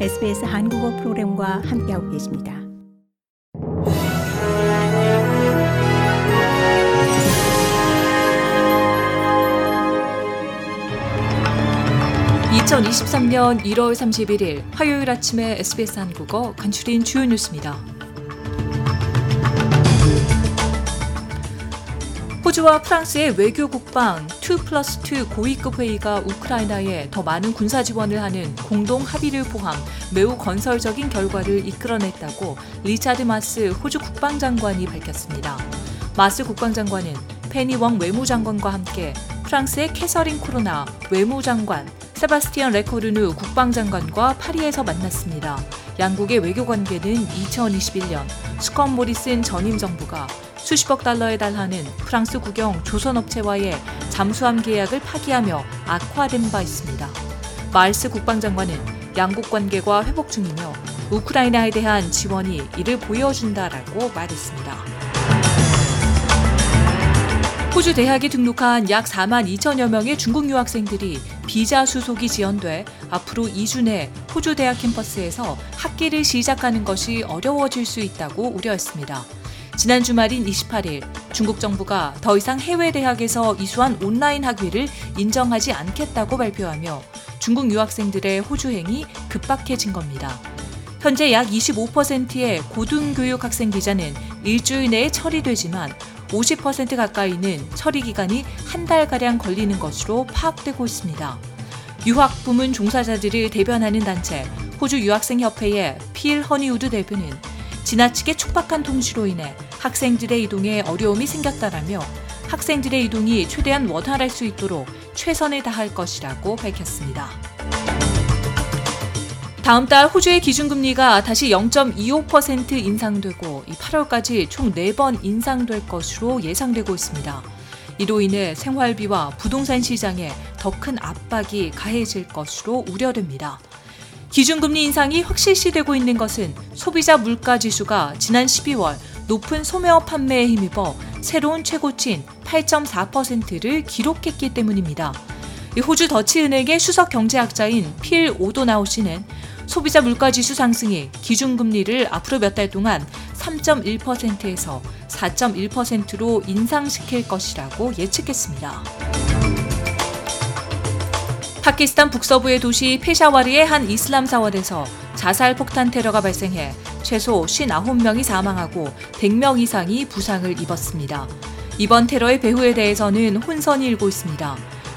SBS 한국어 프로그램과 함께하고 계십니다. (2023년 1월 31일) 화요일 아침에 SBS 한국어 간추린 주요 뉴스입니다. 호주와 프랑스의 외교 국방 2 플러스 2 고위급 회의가 우크라이나에 더 많은 군사 지원을 하는 공동 합의를 포함 매우 건설적인 결과를 이끌어냈다고 리차드 마스 호주 국방장관이 밝혔습니다. 마스 국방장관은 페니 웡 외무장관과 함께 프랑스의 캐서린 콜로나 외무장관, 세바스티안 레코르누 국방장관과 파리에서 만났습니다. 양국의 외교 관계는 2021년 스콧 모리슨 전임 정부가 수십억 달러에 달하는 프랑스 국영 조선업체와의 잠수함 계약을 파기하며 악화된 바 있습니다. 마르스 국방장관은 양국 관계가 회복 중이며 우크라이나에 대한 지원이 이를 보여준다라고 말했습니다. 호주 대학에 등록한 약 4만 2천여 명의 중국 유학생들이 비자 수속이 지연돼 앞으로 2주 내 호주 대학 캠퍼스에서 학기를 시작하는 것이 어려워질 수 있다고 우려했습니다. 지난 주말인 28일 중국 정부가 더 이상 해외 대학에서 이수한 온라인 학위를 인정하지 않겠다고 발표하며 중국 유학생들의 호주행이 급박해진 겁니다. 현재 약 25%의 고등교육 학생 비자는 일주일 내에 처리되지만 50% 가까이는 처리 기간이 한 달가량 걸리는 것으로 파악되고 있습니다. 유학 부문 종사자들을 대변하는 단체 호주 유학생 협회의 필 허니우드 대표는 지나치게 촉박한 통지로 인해 학생들의 이동에 어려움이 생겼다라며 학생들의 이동이 최대한 원활할 수 있도록 최선을 다할 것이라고 밝혔습니다. 다음 달 호주의 기준금리가 다시 0.25% 인상되고 8월까지 총 4번 인상될 것으로 예상되고 있습니다. 이로 인해 생활비와 부동산 시장에 더 큰 압박이 가해질 것으로 우려됩니다. 기준금리 인상이 확실시되고 있는 것은 소비자 물가 지수가 지난 12월 높은 소매어 판매에 힘입어 새로운 최고치인 8.4%를 기록했기 때문입니다. 호주 더치은행의 수석 경제학자인 필 오도나우 씨는 소비자 물가 지수 상승이 기준금리를 앞으로 몇 달 동안 3.1%에서 4.1%로 인상시킬 것이라고 예측했습니다. 파키스탄 북서부의 도시 페샤와르의 한 이슬람 사원에서 자살 폭탄 테러가 발생해 최소 59명이 사망하고 100명 이상이 부상을 입었습니다. 이번 테러의 배후에 대해서는 혼선이 일고 있습니다.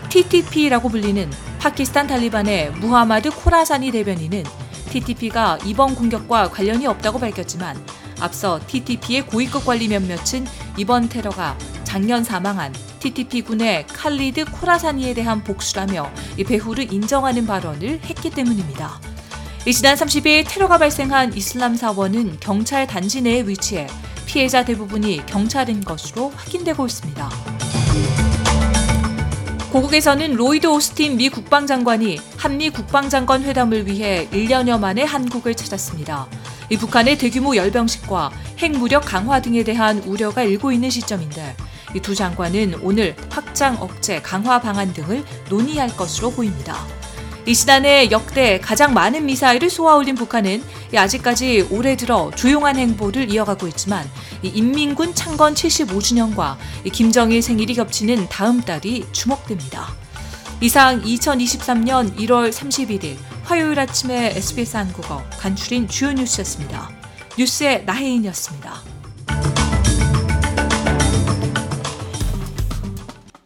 TTP라고 불리는 파키스탄 탈리반의 무하마드 코라사니 대변인은 TTP가 이번 공격과 관련이 없다고 밝혔지만 앞서 TTP의 고위급 관리 몇몇은 이번 테러가 작년 사망한 TTP군의 칼리드 코라사니에 대한 복수라며 이 배후를 인정하는 발언을 했기 때문입니다. 지난 30일 테러가 발생한 이슬람 사원은 경찰 단지 내에 위치해 피해자 대부분이 경찰인 것으로 확인되고 있습니다. 고국에서는 로이드 오스틴 미 국방장관이 한미 국방장관 회담을 위해 1년여 만에 한국을 찾았습니다. 이 북한의 대규모 열병식과 핵무력 강화 등에 대한 우려가 일고 있는 시점인데 이 두 장관은 오늘 확장 억제 강화 방안 등을 논의할 것으로 보입니다. 이 시단에 역대 가장 많은 미사일을 쏘아올린 북한은 아직까지 올해 들어 조용한 행보를 이어가고 있지만 인민군 창건 75주년과 김정일 생일이 겹치는 다음 달이 주목됩니다. 이상 2023년 1월 31일 화요일 아침에 SBS 한국어 간추린 주요 뉴스였습니다. 뉴스의 나혜인이었습니다.